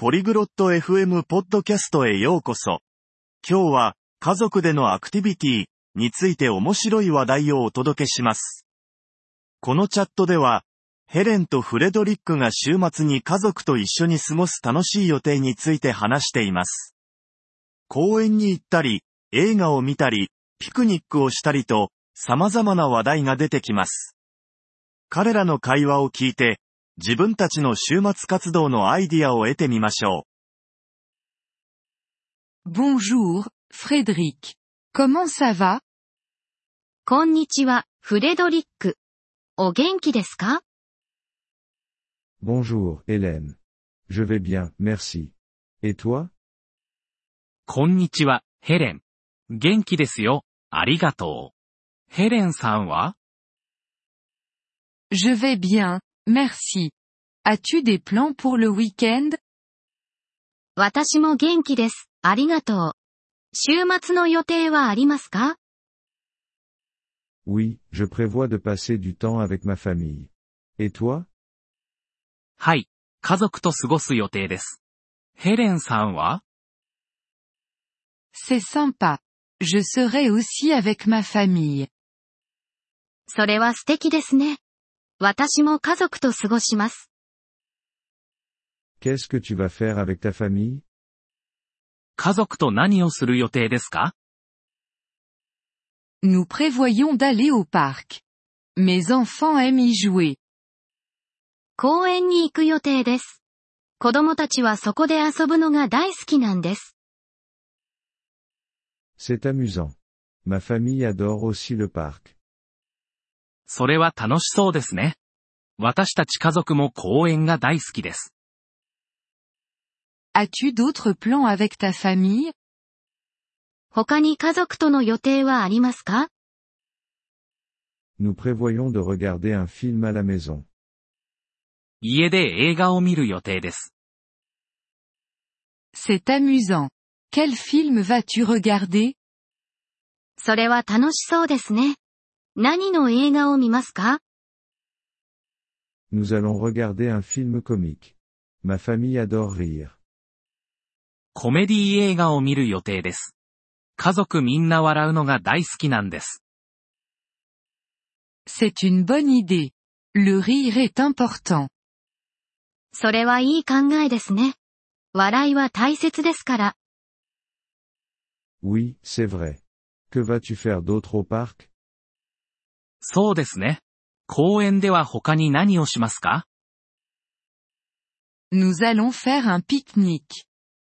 ポリグロット FM ポッドキャストへようこそ。今日は、家族でのアクティビティについて面白い話題をお届けします。このチャットでは、ヘレンとフレドリックが週末に家族と一緒に過ごす楽しい予定について話しています。公園に行ったり、映画を見たり、ピクニックをしたりと、様々な話題が出てきます。彼らの会話を聞いて、自分たちの週末活動のアイディアを得てみましょ Bonjour, Frédéric. Comment ça va こんにちは、フレドリック。お元気ですか Bonjour, Hélène. Je vais bien, merci. Et toi こんにちは、ヘレン。元気ですよ、ありがとう。ヘレンさんは Je vais bien, merci. As-tu des plans pour le week-end 私も元気です。ありがとう。週末の予定はありますか Oui, je prévois de passer du temps avec ma famille. Et toi はい、家族と過ごす予定です。ヘレンさんは C'est sympa. Je serai aussi avec ma famille. それは素敵ですね。私も家族と過ごします。Qu'est-ce que tu vas faire avec ta famille 家族と何をする予定ですか Nous prévoyons d'aller au parc. Mes enfants aiment y jouer. 公園に行く予定です。子供たちはそこで遊ぶのが大好きなんです。C'est amusant. Ma famille adore aussi le parc. それは楽しそうですね。私たち家族も公園が大好きです。As-tu d'autres plans avec ta famille 他に家族との予定はありますか Nous prévoyons de regarder un film à la maison. 家で映画を見る予定です。 C'est amusant. Quel film vas-tu regarder それは楽しそうですね。何の映画を見ますか Nous allons regarder un film comique. Ma famille adore rire. コメディ映画を見る予定です。家族みんな笑うのが大好きなんです。C'est une bonne idée. Le rire est important. それはいい考えですね。笑いは大切ですから。Oui, c'est vrai. Que vas-tu faire d'autre au parc そうですね。公園では他に何をしますか Nous allons faire un pique-nique.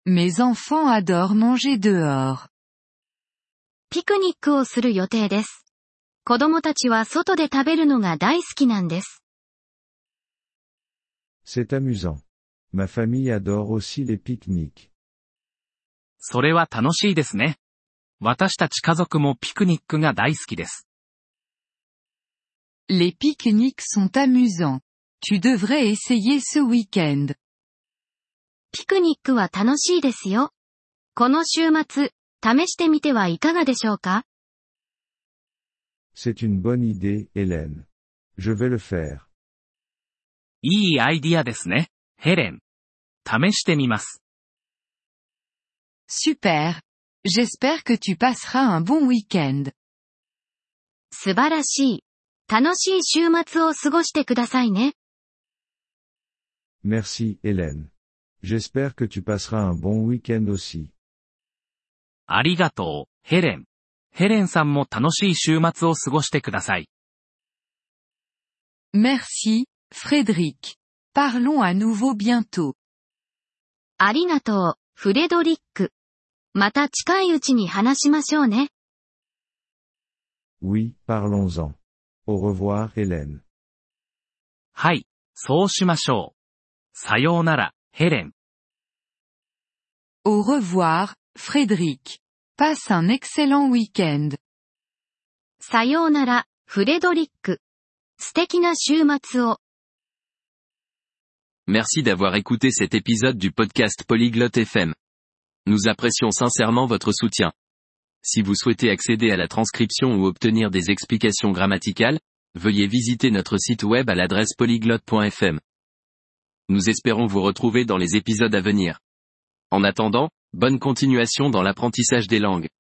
Mes enfants adorent manger dehors. ピクニックをする予定です。子供たちは外で食べるのが大好きなんです。 C'est amusant. Ma famille adore aussi les pique-niques. それは楽しいですね。私たち家族もピクニックが大好きです。 Les pique-niques sont amusants. Tu devrais essayer ce week-end. ピクニックは楽しいですよ。この週末、試してみてはいかがでしょうか C'est une bonne idée, Hélène. Je vais le faire. いいアイディアですね。ヘレン。試してみます。Super. J'espère que tu passeras un bon week-end. 素晴らしい。楽しい週末を過ごしてくださいね。Merci, Hélène. J'espère que tu passeras un bon week-end aussi. ありがとう、ヘレン。ヘレンさんも楽しい週末を過ごしてください。Merci, Frédéric. Parlons à nouveau bientôt. ありがとう、フレドリック。また近いうちに話しましょうね。Oui, parlons-en. Au revoir, Hélène. はい、そうしましょう。さようなら、ヘレン。 Au revoir, Frédéric. Passe un excellent week-end. さようなら、フレドリック。素敵な週末を。 Merci d'avoir écouté cet épisode du podcast Polyglotte FM. Nous apprécions sincèrement votre soutien. Si vous souhaitez accéder à la transcription ou obtenir des explications grammaticales, veuillez visiter notre site web à l'adresse polyglotte.fm. Nous espérons vous retrouver dans les épisodes à venir. En attendant, bonne continuation dans l'apprentissage des langues.